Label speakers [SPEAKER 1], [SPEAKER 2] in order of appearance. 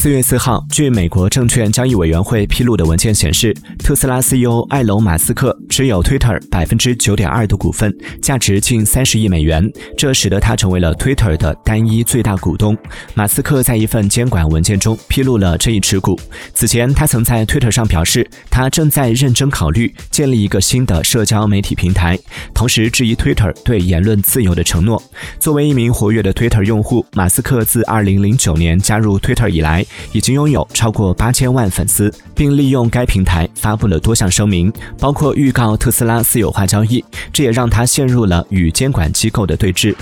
[SPEAKER 1] 四月四号，据美国证券交易委员会披露的文件显示，特斯拉 CEO 埃隆·马斯克持有 Twitter 百分之九点二的股份，价值近三十亿美元，这使得他成为了 Twitter 的单一最大股东。马斯克在一份监管文件中披露了这一持股。此前，他曾在 Twitter 上表示，他正在认真考虑建立一个新的社交媒体平台，同时质疑 Twitter 对言论自由的承诺。作为一名活跃的 Twitter 用户，马斯克自二零零九年加入 Twitter 以来，已经拥有超过八千万粉丝，并利用该平台发布了多项声明，包括预告特斯拉私有化交易，这也让他陷入了与监管机构的对峙。